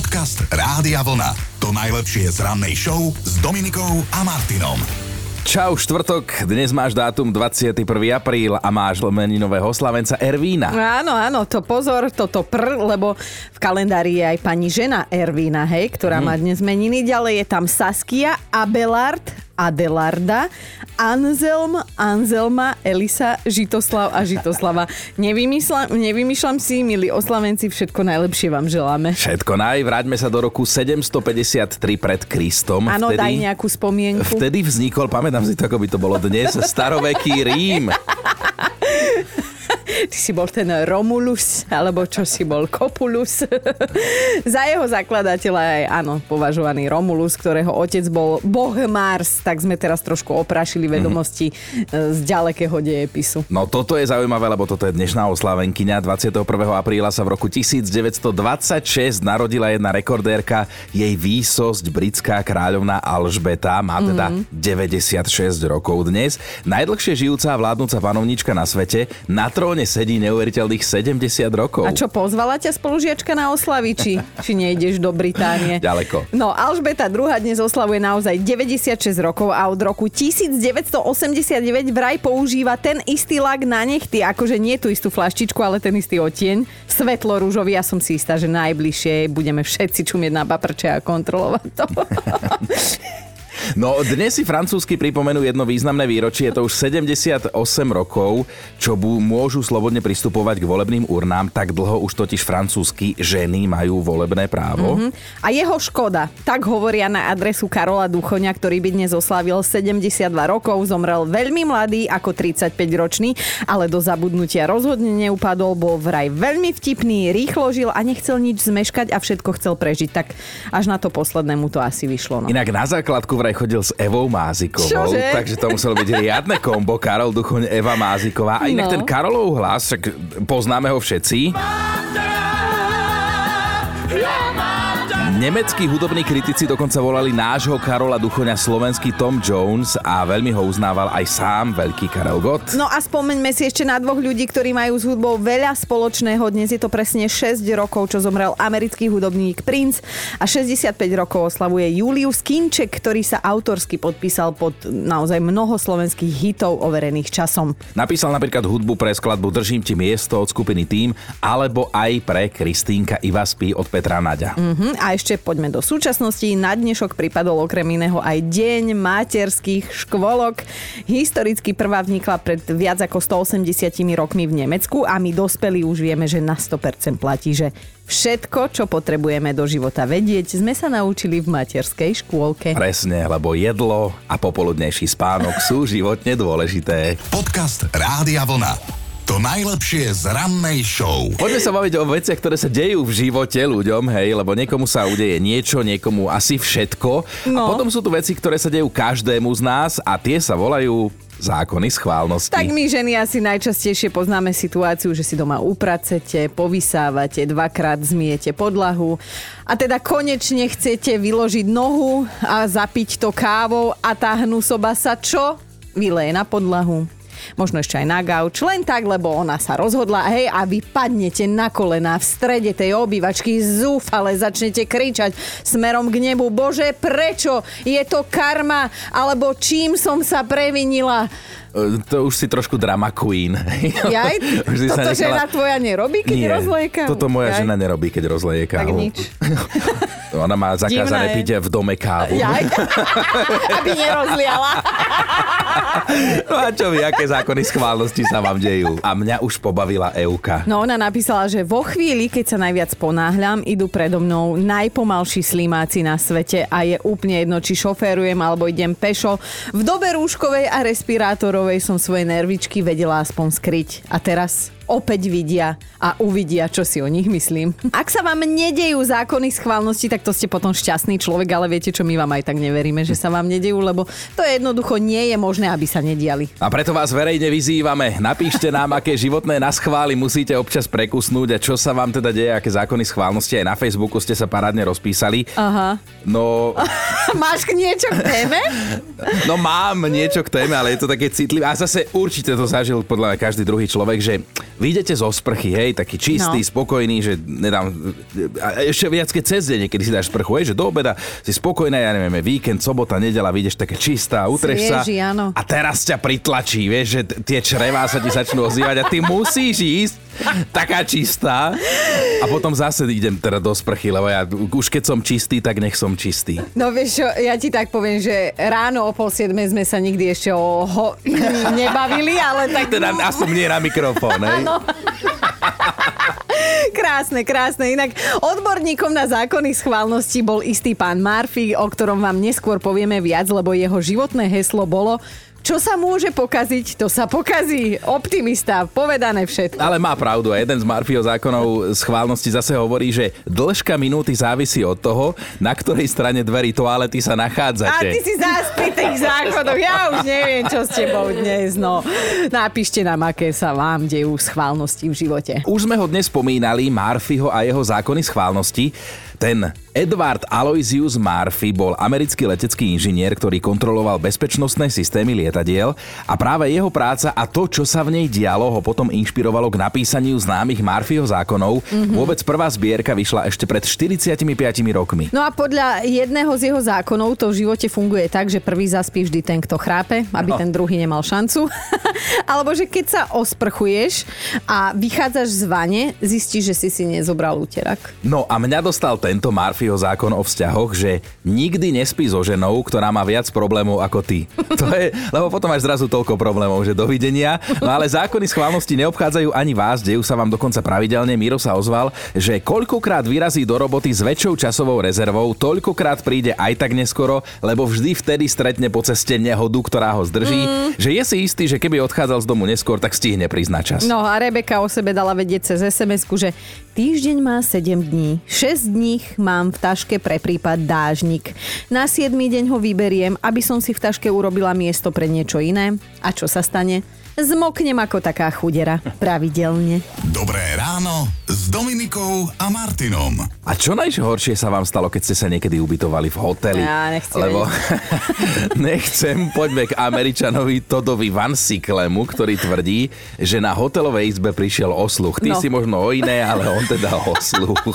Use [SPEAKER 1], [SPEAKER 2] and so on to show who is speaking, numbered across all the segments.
[SPEAKER 1] Podcast Rádia Vlna. To najlepšie z rannej show s Dominikou a Martinom.
[SPEAKER 2] Čau, štvrtok, dnes máš dátum 21. apríl a máš meninového slavenca Ervína.
[SPEAKER 3] Áno, áno, to pozor, toto pr, lebo v kalendári je aj pani žena Ervína, hej, ktorá má dnes meniny. Ďalej je tam Saskia, Abelard, Adelarda, Anselm, Anselma, Elisa, Žitoslav a Žitoslava. Nevymýšľam, nevymýšľam si, milí oslavenci, všetko najlepšie vám želáme.
[SPEAKER 2] Všetko naj, vráťme sa do roku 753 pred Kristom.
[SPEAKER 3] Áno, daj nejakú spomienku.
[SPEAKER 2] Vtedy vznikol, pamätám si to, ako by to bolo dnes, staroveký Rím.
[SPEAKER 3] Ty si bol ten Romulus, alebo čo si bol, Kopulus. Za jeho zakladateľa aj, áno, považovaný Romulus, ktorého otec bol boh Mars, tak sme teraz trošku oprašili vedomosti mm-hmm. z ďalekého dejepisu.
[SPEAKER 2] No toto je zaujímavé, lebo toto je dnešná oslavenkyňa. 21. apríla sa v roku 1926 narodila jedna rekordérka, jej výsosť britská kráľovná Alžbeta, má teda mm-hmm. 96 rokov dnes. Najdlhšie žijúca a vládnúca panovníčka na svete, na tróne sedí neuveriteľných 70 rokov.
[SPEAKER 3] A čo, pozvala ťa spolužiačka na oslavy, či, či nejdeš do Británie?
[SPEAKER 2] Ďaleko.
[SPEAKER 3] No, Alžbeta II dnes oslavuje naozaj 96 rokov a od roku 1989 vraj používa ten istý lak na nechty, akože nie tú istú flaštičku, ale ten istý odtieň. Svetlo rúžový, ja som si istá, že najbližšie budeme všetci čumieť na paprče a kontrolovať to.
[SPEAKER 2] No dnes si francúzsky pripomenú jedno významné výročie, je to už 78 rokov, čo môžu slobodne pristupovať k volebným urnám, tak dlho už totiž francúzsky ženy majú volebné právo. Mm-hmm.
[SPEAKER 3] A jeho škoda, tak hovoria na adresu Karola Duchoňa, ktorý by dnes oslavil 72 rokov, zomrel veľmi mladý, ako 35-ročný, ale do zabudnutia rozhodne neupadol, bol vraj veľmi vtipný, rýchlo žil a nechcel nič zmeškať a všetko chcel prežiť, tak až na to posledné mu to asi vyšlo. No.
[SPEAKER 2] Inak na základku vraj chodil s Evou Mázikovou,
[SPEAKER 3] Čože?
[SPEAKER 2] takže to muselo byť riadne kombo. Karol Duchoň, Eva Máziková. A inak
[SPEAKER 3] No.
[SPEAKER 2] ten Karolov hlas, však poznáme ho všetci. Nemeckí hudobní kritici dokonca volali nášho Karola Duchoňa slovenský Tom Jones a veľmi ho uznával aj sám veľký Karel Gott.
[SPEAKER 3] No a spomeňme si ešte na dvoch ľudí, ktorí majú s hudbou veľa spoločného. Dnes je to presne 6 rokov, čo zomrel americký hudobník Prince a 65 rokov oslavuje Julius Kinček, ktorý sa autorsky podpísal pod naozaj mnoho slovenských hitov overených časom.
[SPEAKER 2] Napísal napríklad hudbu pre skladbu Držím ti miesto od skupiny Tým alebo aj pre Kristýnka Iva spí od Petra Naďa.
[SPEAKER 3] Mhm, a ešte poďme do súčasnosti. Na dnešok pripadol okrem iného aj Deň materských škôlok. Historicky prvá vnikla pred viac ako 180 rokmi v Nemecku a my dospelí už vieme, že na 100% platí, že všetko, čo potrebujeme do života vedieť, sme sa naučili v materskej škôlke.
[SPEAKER 2] Presne, lebo jedlo a popoludnejší spánok sú životne dôležité.
[SPEAKER 1] Podcast Rádia Vlna. To najlepšie z rannej show.
[SPEAKER 2] Poďme sa baviť o veciach, ktoré sa dejú v živote ľuďom, hej, lebo niekomu sa udeje niečo, niekomu asi všetko. A
[SPEAKER 3] No.
[SPEAKER 2] potom sú tu veci, ktoré sa dejú každému z nás a tie sa volajú zákony schválnosti.
[SPEAKER 3] Tak my ženy asi najčastejšie poznáme situáciu, že si doma upracete, povysávate, dvakrát zmiete podlahu a teda konečne chcete vyložiť nohu a zapiť to kávou a tá hnusoba sa čo? Vyleje na podlahu. Možno ešte aj na gauč, len tak, lebo ona sa rozhodla, hej, a vy padnete na kolená v strede tej obývačky, zúfale začnete kričať smerom k nebu. Bože, prečo? Je to karma? Alebo čím som sa previnila?
[SPEAKER 2] E, To už si trošku drama queen.
[SPEAKER 3] Jaj,
[SPEAKER 2] Už si sa
[SPEAKER 3] toto žena tvoja nerobí, keď
[SPEAKER 2] Nie, toto moja
[SPEAKER 3] Jaj.
[SPEAKER 2] žena nerobí, keď rozleje
[SPEAKER 3] Tak nič.
[SPEAKER 2] Ona má zakázané piť v dome kávu.
[SPEAKER 3] Jaj, aby nerozliala.
[SPEAKER 2] No a čo vy, aké zákony schválnosti sa vám dejú? A mňa už pobavila Euka.
[SPEAKER 3] No ona napísala, že vo chvíli, keď sa najviac ponáhľam, idú predo mnou najpomalší slimáci na svete a je úplne jedno, či šoférujem alebo idem pešo. V dobe rúškovej a respirátorovej som svoje nervičky vedela aspoň skryť. A teraz opäť vidia a uvidia, čo si o nich myslím. Ak sa vám nedejú zákony schválnosti, tak to ste potom šťastný človek, ale viete čo, my vám aj tak neveríme, že sa vám nedejú, lebo to jednoducho nie je možné, aby sa nediali.
[SPEAKER 2] A preto vás verejne vyzývame. Napíšte nám, aké životné naschvály musíte občas prekusnúť a čo sa vám teda deje, aké zákony schválnosti. Aj na Facebooku ste sa parádne rozpísali.
[SPEAKER 3] Aha.
[SPEAKER 2] No,
[SPEAKER 3] Máš k niečo k téme?
[SPEAKER 2] no mám niečo k téme, ale je to také citlivé. A zase určite to zažil podľa mňa každý druhý človek, že vyjdete zo sprchy, hej, taký čistý,
[SPEAKER 1] No.
[SPEAKER 2] spokojný, že nedám, a ešte viac, keď cez deň, keď si dáš sprchu, hej, že do obeda si spokojná, ja neviem, víkend, sobota, nedela, vyjdeš také čistá, utreš sa
[SPEAKER 1] áno.
[SPEAKER 2] a teraz ťa pritlačí, vieš, že tie črevá sa ti začnú ozývať a ty musíš ísť taká čistá a potom zase idem teda do sprchy, lebo ja už keď som čistý, tak nech som čistý.
[SPEAKER 1] No vieš čo, ja ti tak poviem, že ráno o pol sme sa nikdy ešte o ho nebavili, ale tak
[SPEAKER 2] Teda aspoň nie na mikrofón, hej?
[SPEAKER 1] krásne, krásne. Inak odborníkom na zákony schválnosti bol istý pán Murphy, o ktorom vám neskôr povieme viac, lebo jeho životné heslo bolo čo sa môže pokaziť, to sa pokazí. Optimista, povedané všetko.
[SPEAKER 2] Ale má pravdu jeden z Murphyho zákonov schválnosti zase hovorí, že dĺžka minúty závisí od toho, na ktorej strane dverí toalety sa nachádzate.
[SPEAKER 1] A ty si zás pri tých záchodoch. Ja už neviem, čo s tebou dnes. No, napíšte nám, aké sa vám dejú schválnosti v živote.
[SPEAKER 2] Už sme ho dnes spomínali, Murphyho a jeho zákony schválnosti. Ten Edward Aloysius Murphy bol americký letecký inžinier, ktorý kontroloval bezpečnostné systémy lietadiel a práve jeho práca a to, čo sa v nej dialo, ho potom inšpirovalo k napísaniu známych Murphyho zákonov. Mm-hmm. Vôbec prvá zbierka vyšla ešte pred 45 rokmi.
[SPEAKER 1] No a podľa jedného z jeho zákonov to v živote funguje tak, že prvý zaspí vždy ten, kto chrápe, aby
[SPEAKER 2] No.
[SPEAKER 1] ten druhý nemal šancu. Alebo že keď sa osprchuješ a vychádzaš z vane, zistíš, že si si nezobral úterak.
[SPEAKER 2] No a mňa dostal tento Murphyho zákon o vzťahoch, že nikdy nespí so ženou, ktorá má viac problémov ako ty. To je, lebo potom máš zrazu toľko problémov, že dovidenia. No ale zákony schválnosti neobchádzajú ani vás, dejú sa vám dokonca pravidelne. Miro sa ozval, že koľkokrát vyrazí do roboty s väčšou časovou rezervou, toľkokrát príde aj tak neskoro, lebo vždy vtedy stretne po ceste nehodu, ktorá ho zdrží. Mm. Že je si istý, že keby odchádzal z domu neskôr, tak stihne prísť na čas.
[SPEAKER 1] No a Rebeka o sebe dala vedieť cez sms že týždeň má 7 dní, 6 dní mám v taške pre prípad dážnik. Na 7 deň ho vyberiem, aby som si v taške urobila miesto pre niečo iné. A čo sa stane? Zmoknem ako taká chudera, pravidelne.
[SPEAKER 3] Dobré ráno s Dominikou a Martinom.
[SPEAKER 2] A čo najhoršie sa vám stalo, keď ste sa niekedy ubytovali v hoteli?
[SPEAKER 1] Ja nechcem
[SPEAKER 2] Lebo nechcem, poďme k Američanovi Todovi Van Siklemu, ktorý tvrdí, že na hotelovej izbe prišiel osluch. Ty
[SPEAKER 1] No.
[SPEAKER 2] si možno o iné, ale on teda osluch.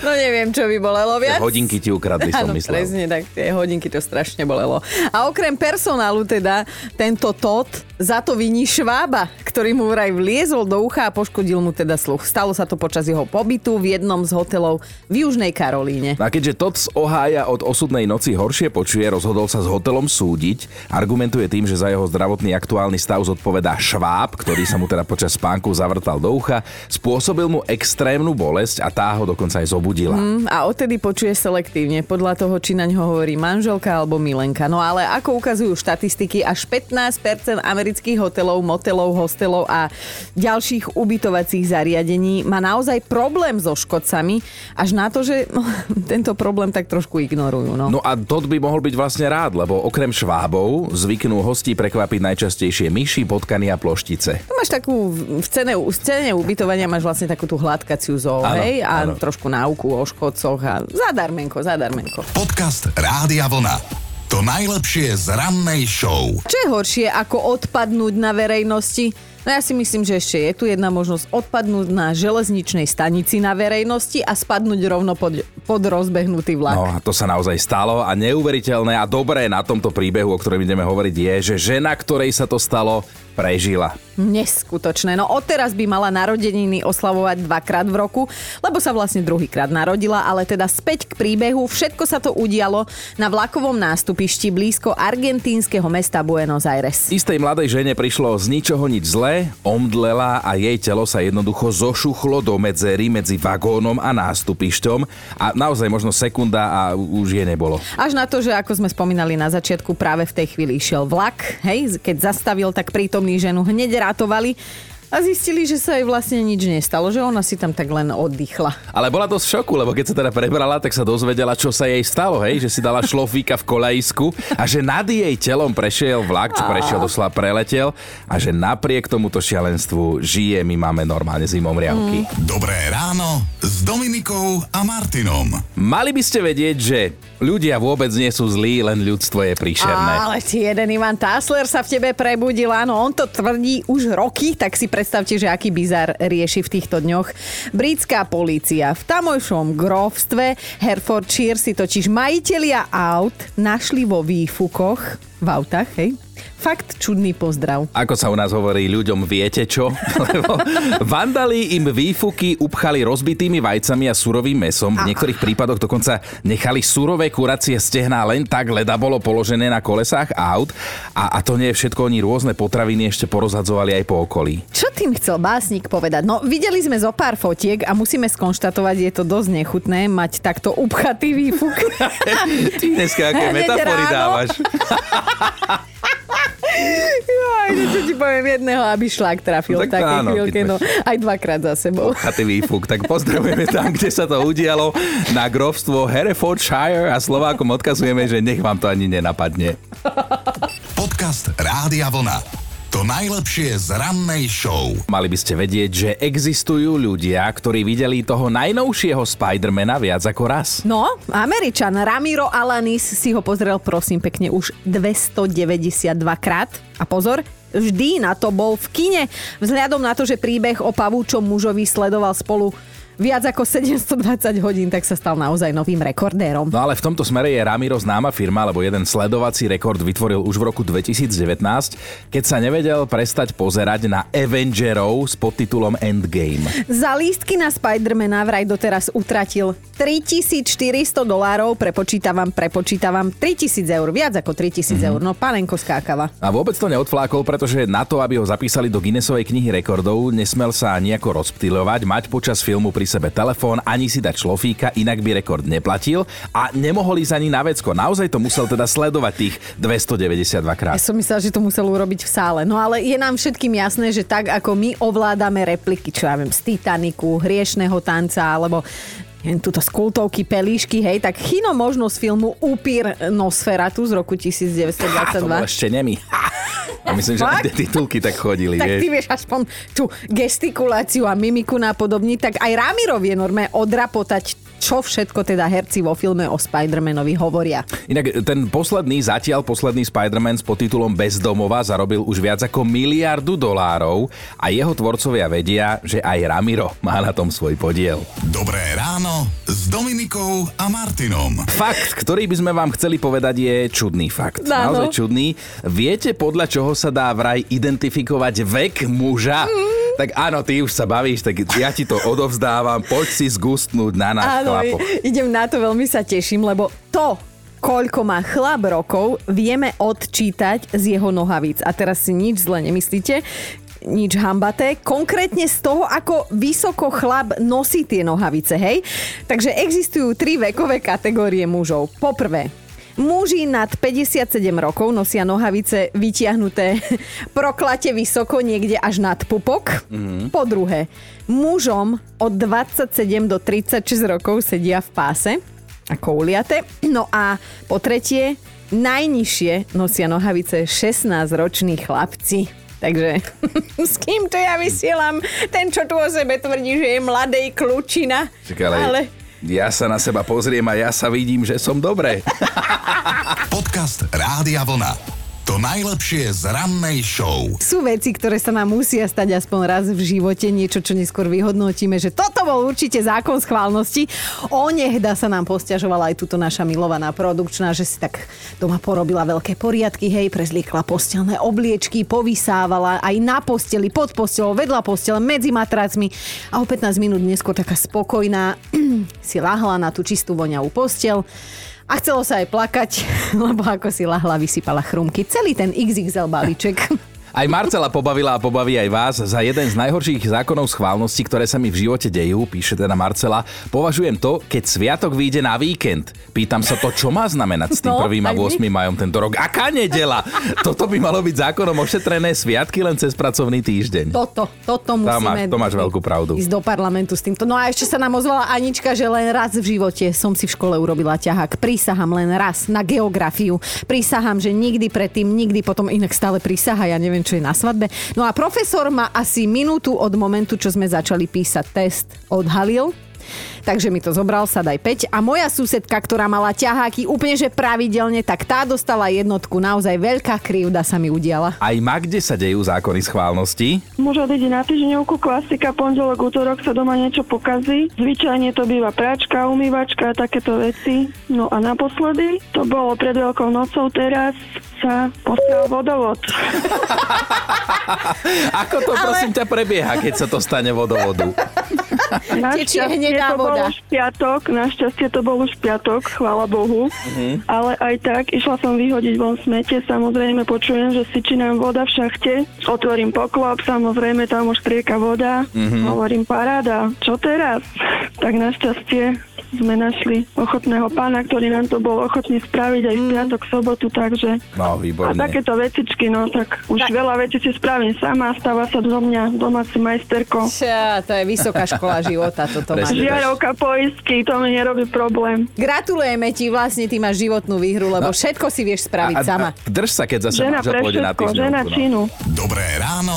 [SPEAKER 1] No neviem, čo by bolelo
[SPEAKER 2] Tie
[SPEAKER 1] viac.
[SPEAKER 2] hodinky ti ukradli, som
[SPEAKER 1] Áno,
[SPEAKER 2] myslel.
[SPEAKER 1] presne, tak tie hodinky to strašne bolelo. A okrem personálu teda, tento Todd za to viní Švába, ktorý mu vraj vliezol do ucha a poškodil mu teda sluch. Stalo sa to počas jeho pobytu v jednom z hotelov v Južnej Karolíne.
[SPEAKER 2] A keďže Todd z Ohája od osudnej noci horšie počuje, rozhodol sa s hotelom súdiť. Argumentuje tým, že za jeho zdravotný aktuálny stav zodpovedá šváb, ktorý sa mu teda počas spánku zavrtal do ucha, spôsobil mu extrémnu bolesť a tá ho dokonca aj zobudila.
[SPEAKER 1] Hm, A odtedy počuje selektívne, podľa toho, či na ňo hovorí manželka alebo milenka. No ale ako ukazujú štatistiky, až 15% amerických hotelov, motelov, hostelov a ďalších ubytovacích zariadení má naozaj problém so škodcami, až na to, že no, tento problém tak trošku ignorujú. No.
[SPEAKER 2] No a Todd by mohol byť vlastne rád, lebo okrem švábov zvyknú hostí prekvapiť najčastejšie myši, potkany a ploštice.
[SPEAKER 1] Tu máš takú, v cene, v cene ubytovania máš vlastne takú tú hladkaciu zoo,
[SPEAKER 2] Áno,
[SPEAKER 1] hej? A
[SPEAKER 2] áno.
[SPEAKER 1] trošku náuku o škodcoch a zadarmenko, zadarmenko.
[SPEAKER 3] Podcast Rádia Vlna. To najlepšie z rannej show.
[SPEAKER 1] Čo je horšie ako odpadnúť na verejnosti? No ja si myslím, že ešte je tu jedna možnosť odpadnúť na železničnej stanici na verejnosti a spadnúť rovno pod, pod rozbehnutý vlak.
[SPEAKER 2] No a to sa naozaj stalo a neuveriteľné a dobré na tomto príbehu, o ktorom ideme hovoriť, je, že žena, ktorej sa to stalo, prežila.
[SPEAKER 1] Neskutočné. No odteraz by mala narodeniny oslavovať dvakrát v roku, lebo sa vlastne druhýkrát narodila, ale teda späť k príbehu. Všetko sa to udialo na vlakovom nástupišti blízko argentínskeho mesta Buenos Aires.
[SPEAKER 2] Istej mladej žene prišlo z ničoho nič zlé, omdlela a jej telo sa jednoducho zošuchlo do medzery medzi vagónom a nástupišťom. A naozaj možno sekunda a už je nebolo.
[SPEAKER 1] Až na to, že ako sme spomínali na začiatku, práve v tej chvíli išiel vlak, hej, keď zastavil, tak prítomní ženu hneď ratovali a zistili, že sa jej vlastne nič nestalo, že ona si tam tak len oddychla.
[SPEAKER 2] Ale bola dosť v šoku, lebo keď sa teda prebrala, tak sa dozvedela, čo sa jej stalo, hej, že si dala šlofíka v kolajsku a že nad jej telom prešiel vlak, čo prešiel doslova preletel a že napriek tomuto šialenstvu žije, my máme normálne zimomriavky. Mm.
[SPEAKER 3] Dobré ráno s Dominikou a Martinom.
[SPEAKER 2] Mali by ste vedieť, že ľudia vôbec nie sú zlí, len ľudstvo je príšerné.
[SPEAKER 1] Ale ti jeden Ivan Tásler sa v tebe prebudil, áno, on to tvrdí už roky, tak si predstavte, že aký bizar rieši v týchto dňoch. Britská polícia v tamojšom grovstve Herefordshire si totiž majitelia aut našli vo výfukoch v autách, hej, Fakt čudný pozdrav.
[SPEAKER 2] Ako sa u nás hovorí ľuďom, viete čo? Lebo vandali im výfuky upchali rozbitými vajcami a surovým mesom. V niektorých prípadoch dokonca nechali surové kuracie stehná len tak, leda bolo položené na kolesách aut. A, a to nie je všetko, oni rôzne potraviny ešte porozhadzovali aj po okolí.
[SPEAKER 1] Čo tým chcel básnik povedať? No, videli sme zo pár fotiek a musíme skonštatovať, je to dosť nechutné mať takto upchatý výfuk.
[SPEAKER 2] Ty dneska aké metafory dávaš.
[SPEAKER 1] Jaj, no čo ti poviem, jedného, aby šlak trafil
[SPEAKER 2] No
[SPEAKER 1] v
[SPEAKER 2] tak
[SPEAKER 1] takej
[SPEAKER 2] áno,
[SPEAKER 1] chvíľke, no aj dvakrát za sebou.
[SPEAKER 2] Chaty výfuk. Tak pozdravujeme tam, kde sa to udialo na grovstvo Herefordshire a Slovákom odkazujeme, že nech vám to ani nenapadne.
[SPEAKER 3] Podcast Rádia Vlna. To najlepšie z rannej show.
[SPEAKER 2] Mali by ste vedieť, že existujú ľudia, ktorí videli toho najnovšieho Spidermana viac ako raz.
[SPEAKER 1] No, Američan Ramiro Alanis si ho pozrel prosím pekne už 292 krát. A pozor, vždy na to bol v kine. Vzhľadom na to, že príbeh o pavúčom mužovi sledoval spolu viac ako 720 hodín, tak sa stal naozaj novým rekordérom.
[SPEAKER 2] No ale v tomto smere je Ramiro známa firma, lebo jeden sledovací rekord vytvoril už v roku 2019, keď sa nevedel prestať pozerať na Avengerov s podtitulom Endgame.
[SPEAKER 1] Za lístky na Spidermana vraj doteraz utratil 3400 dolárov, prepočítavam, prepočítavam 3000 eur, viac ako 3000 mm-hmm. eur, no panenko skákala.
[SPEAKER 2] A vôbec to neodflákol, pretože na to, aby ho zapísali do Guinnessovej knihy rekordov, nesmel sa nejako rozptýľovať, mať počas filmu pri sebe telefón, ani si dať šlofíka, inak by rekord neplatil a nemohol ísť ani na vecko. Naozaj to musel teda sledovať tých 292 krát.
[SPEAKER 1] Ja som myslela, že to musel urobiť v sále. No ale je nám všetkým jasné, že tak ako my ovládame repliky, čo ja viem, z Titaniku, hriešného tanca, alebo tuto z kultovky Pelíšky, hej, tak chino možno z filmu Upír Nosferatu z roku 1922.
[SPEAKER 2] Ha, to ešte nemý. A myslím, že tie titulky tak chodili,
[SPEAKER 1] tak
[SPEAKER 2] vieš.
[SPEAKER 1] ty vieš aspoň tú gestikuláciu a mimiku napodobní, tak aj Ramiro vie normálne odrapotať čo všetko teda herci vo filme o Spider-Manovi hovoria.
[SPEAKER 2] Inak ten posledný, zatiaľ posledný Spider-Man s podtitulom Bezdomova zarobil už viac ako miliardu dolárov a jeho tvorcovia vedia, že aj Ramiro má na tom svoj podiel.
[SPEAKER 3] Dobré ráno s Dominikou a Martinom.
[SPEAKER 2] Fakt, ktorý by sme vám chceli povedať, je čudný fakt.
[SPEAKER 1] Áno.
[SPEAKER 2] Naozaj čudný. Viete, podľa čoho sa dá vraj identifikovať vek muža?
[SPEAKER 1] Mm.
[SPEAKER 2] Tak áno, ty už sa bavíš, tak ja ti to odovzdávam. Poď si zgustnúť na náš
[SPEAKER 1] Áno, idem na to, veľmi sa teším, lebo to, koľko má chlap rokov, vieme odčítať z jeho nohavíc. A teraz si nič zle nemyslíte, nič hambaté, konkrétne z toho, ako vysoko chlap nosí tie nohavice, hej? Takže existujú tri vekové kategórie mužov. Poprvé, Muži nad 57 rokov nosia nohavice vytiahnuté proklate vysoko niekde až nad pupok. Mm-hmm. Po druhé, mužom od 27 do 36 rokov sedia v páse ako uliate. No a po tretie, najnižšie nosia nohavice 16-roční chlapci. Takže s kým to ja vysielam? Ten, čo tu o sebe tvrdí, že je mladej kľúčina.
[SPEAKER 2] Čakaj, ale, ja sa na seba pozriem a ja sa vidím, že som dobré.
[SPEAKER 3] Podcast Rádia Vlna. To najlepšie z rannej show.
[SPEAKER 1] Sú veci, ktoré sa nám musia stať aspoň raz v živote, niečo, čo neskôr vyhodnotíme, že toto bol určite zákon schválnosti. Onehda sa nám posťažovala aj túto naša milovaná produkčná, že si tak doma porobila veľké poriadky, hej, prezliekla postelné obliečky, povysávala aj na posteli, pod postelou, vedľa postele, medzi matracmi a o 15 minút neskôr taká spokojná si lahla na tú čistú voňavú postel a chcelo sa aj plakať, lebo ako si lahla, vysypala chrumky. Celý ten XXL balíček.
[SPEAKER 2] Aj Marcela pobavila a pobaví aj vás za jeden z najhorších zákonov schválnosti, ktoré sa mi v živote dejú, píše teda Marcela. Považujem to, keď sviatok vyjde na víkend. Pýtam sa to, čo má znamenať s tým
[SPEAKER 1] No,
[SPEAKER 2] 1. a
[SPEAKER 1] aj my.
[SPEAKER 2] 8. majom tento rok. Aká nedela? Toto by malo byť zákonom ošetrené sviatky len cez pracovný týždeň.
[SPEAKER 1] Toto, toto
[SPEAKER 2] Tam
[SPEAKER 1] musíme...
[SPEAKER 2] máš- to máš veľkú pravdu.
[SPEAKER 1] Ísť do parlamentu s týmto. No a ešte sa nám ozvala Anička, že len raz v živote som si v škole urobila ťahák. Prísaham len raz na geografiu. Prísaham, že nikdy predtým, nikdy potom inak stále prísaha. Ja neviem, čo je na svadbe. No a profesor ma asi minútu od momentu, čo sme začali písať test, odhalil takže mi to zobral sa daj 5. A moja susedka, ktorá mala ťaháky úplne že pravidelne, tak tá dostala jednotku. Naozaj veľká krivda sa mi udiala.
[SPEAKER 2] Aj Magde sa dejú zákony schválnosti.
[SPEAKER 4] Muž odíde na týždňovku, klasika, pondelok, útorok sa doma niečo pokazí. Zvyčajne to býva práčka, umývačka a takéto veci. No a naposledy, to bolo pred Veľkou nocou teraz, sa posiel vodovod.
[SPEAKER 2] Ako to prosím ťa prebieha, keď sa to stane vodovodu?
[SPEAKER 1] Tečie hnedá
[SPEAKER 4] to bol
[SPEAKER 1] voda.
[SPEAKER 4] už piatok, našťastie to bol už piatok, chvála Bohu. Ale aj tak, išla som vyhodiť von smete, samozrejme počujem, že syčí nám voda v šachte. Otvorím poklop, samozrejme tam už trieka voda. Hovorím, paráda, čo teraz? Tak našťastie sme našli ochotného pána, ktorý nám to bol ochotný spraviť aj v piatok, sobotu, takže...
[SPEAKER 2] No,
[SPEAKER 4] A
[SPEAKER 2] výborne.
[SPEAKER 4] takéto vecičky, no tak už veľa vecí si spravím sama, stáva sa do mňa domáci majsterko.
[SPEAKER 1] Ča, to je vysoká škola života, toto máš.
[SPEAKER 2] Presne.
[SPEAKER 4] Žiarovka poistky, to mi nerobí problém.
[SPEAKER 1] Gratulujeme ti, vlastne ty máš životnú výhru, lebo všetko si vieš spraviť
[SPEAKER 2] No. a,
[SPEAKER 1] sama.
[SPEAKER 2] a drž sa, keď zase
[SPEAKER 4] Žena
[SPEAKER 2] manžel
[SPEAKER 4] pre všetko, žena.
[SPEAKER 2] No.
[SPEAKER 4] činu.
[SPEAKER 3] Dobré ráno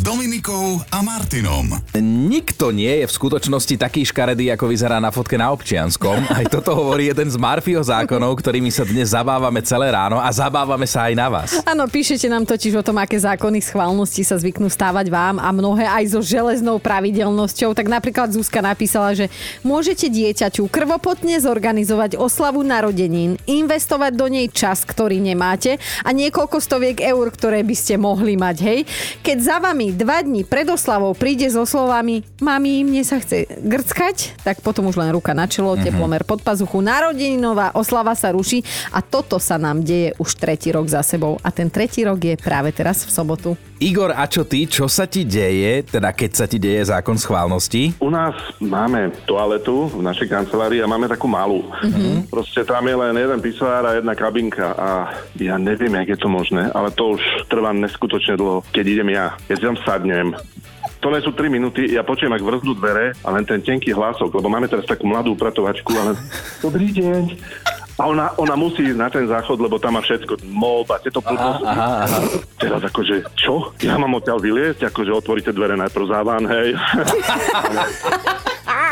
[SPEAKER 3] s Dominikou a Martinom.
[SPEAKER 2] Nikto nie je v skutočnosti taký škaredý, ako vyzerá na fotke na občianskom. Aj toto hovorí jeden z Marfyho zákonov, ktorými sa dnes zabávame celé ráno a zabávame sa aj na vás.
[SPEAKER 1] Áno, píšete nám totiž o tom, aké zákony schválnosti sa zvyknú stávať vám a mnohé aj so železnou pravidelnosťou. Tak napríklad Zuzka napísala, že môžete dieťaťu krvopotne zorganizovať oslavu narodenín, investovať do nej čas, ktorý nemáte a niekoľko stoviek eur, ktoré by ste mohli mať, hej. Keď za vami dva dní pred oslavou príde so slovami mami, mne sa chce grckať, tak potom už len ruka na čelo, teplomer pod pazuchu, narodeninová oslava sa ruší a toto sa nám deje už tretí rok za sebou. A ten tretí rok je práve teraz v sobotu.
[SPEAKER 2] Igor, a čo ty? Čo sa ti deje, teda keď sa ti deje zákon schválnosti?
[SPEAKER 5] U nás máme toaletu v našej kancelárii a máme takú malú. Mm-hmm. Proste tam je len jeden pisoár a jedna kabinka a ja neviem, jak je to možné, ale to už trvá neskutočne dlho, keď idem ja. Keď si tam sadnem, to nie sú 3 minúty, ja počujem, ak vrznú dvere a len ten tenký hlások, lebo máme teraz takú mladú upratovačku, ale dobrý deň. A ona, ona musí ísť na ten záchod, lebo tam má všetko, molba, tieto blbosti. Teraz akože, čo? Ja mám odtiaľ vyliezť, akože otvoríte dvere najprv závan, hej.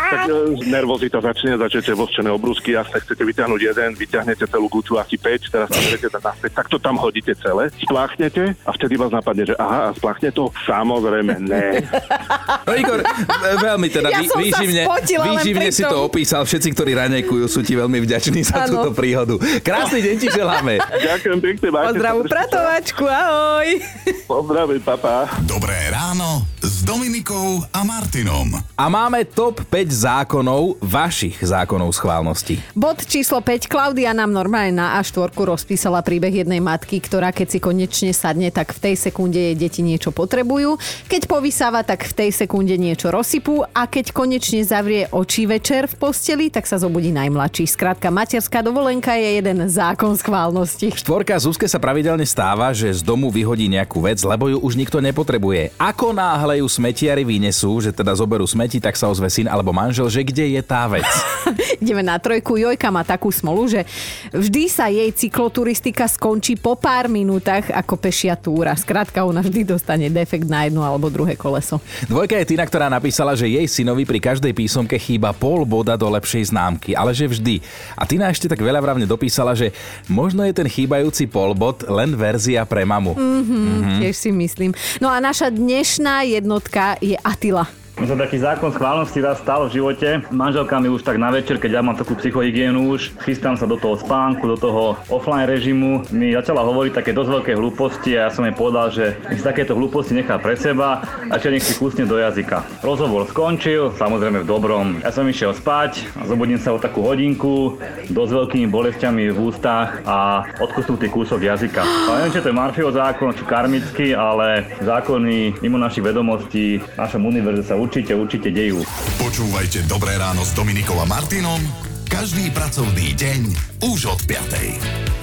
[SPEAKER 5] tak e, nervozita začne, začnete vlhčené obrúsky, jasne chcete vyťahnuť jeden, vyťahnete celú guču asi 5, teraz tam tak naspäť, tak to tam hodíte celé, spláchnete a vtedy vás napadne, že aha, a spláchne to? Samozrejme, ne.
[SPEAKER 2] No Igor, veľmi teda
[SPEAKER 1] Ja
[SPEAKER 2] vý, výživne,
[SPEAKER 1] spotila
[SPEAKER 2] výživne si to opísal. Všetci, ktorí ranejkujú, sú ti veľmi vďační za
[SPEAKER 1] Áno.
[SPEAKER 2] túto príhodu. Krásny deň ti želáme.
[SPEAKER 5] Ďakujem pekne,
[SPEAKER 1] Pozdravu pratovačku, ahoj!
[SPEAKER 5] Pozdravujem, papa.
[SPEAKER 3] Dobré ráno s Dominikou a Martinom.
[SPEAKER 2] A máme top 5 zákonov, vašich zákonov schválnosti.
[SPEAKER 1] Bod číslo 5. Klaudia nám normálne na A4 rozpísala príbeh jednej matky, ktorá keď si konečne sadne, tak v tej sekunde jej deti niečo potrebujú. Keď povysáva, tak v tej sekunde niečo rozsypú a keď konečne zavrie oči večer v posteli, tak sa zobudí najmladší. Skrátka, materská dovolenka je jeden zákon schválnosti.
[SPEAKER 2] Štvorka Zuzke sa pravidelne stáva, že z domu vyhodí nejakú vec, lebo ju už nikto nepotrebuje. Ako náhle ju smetiari vynesú, že teda zoberú smeti, tak sa ozve syn alebo manžel, že kde je tá vec.
[SPEAKER 1] Ideme na trojku. Jojka má takú smolu, že vždy sa jej cykloturistika skončí po pár minútach ako pešia túra. Skrátka, ona vždy dostane defekt na jedno alebo druhé koleso.
[SPEAKER 2] Dvojka je Tina, ktorá napísala, že jej synovi pri každej písomke chýba pol boda do lepšej známky, ale že vždy. A Tina ešte tak veľavravne dopísala, že možno je ten chýbajúci polbod len verzia pre mamu.
[SPEAKER 1] Mm, tiež si myslím. No a naša dnešná jednotka je Atila.
[SPEAKER 6] Mne sa taký zákon schválnosti raz stal v živote. Manželka mi už tak na večer, keď ja mám takú psychohygienu už, chystám sa do toho spánku, do toho offline režimu, mi začala hovoriť také dosť veľké hlúposti a ja som jej povedal, že nech takéto hlúposti nechá pre seba a čo nech si kúsne do jazyka. Rozhovor skončil, samozrejme v dobrom. Ja som išiel spať, zobudím sa o takú hodinku, dosť veľkými bolestiami v ústach a odkusnutý kúsok jazyka. A neviem, či to je Marfio zákon, či karmický, ale zákony mimo našich vedomostí v našom univerze sa určite, určite dejú.
[SPEAKER 3] Počúvajte Dobré ráno s Dominikou a Martinom každý pracovný deň už od 5.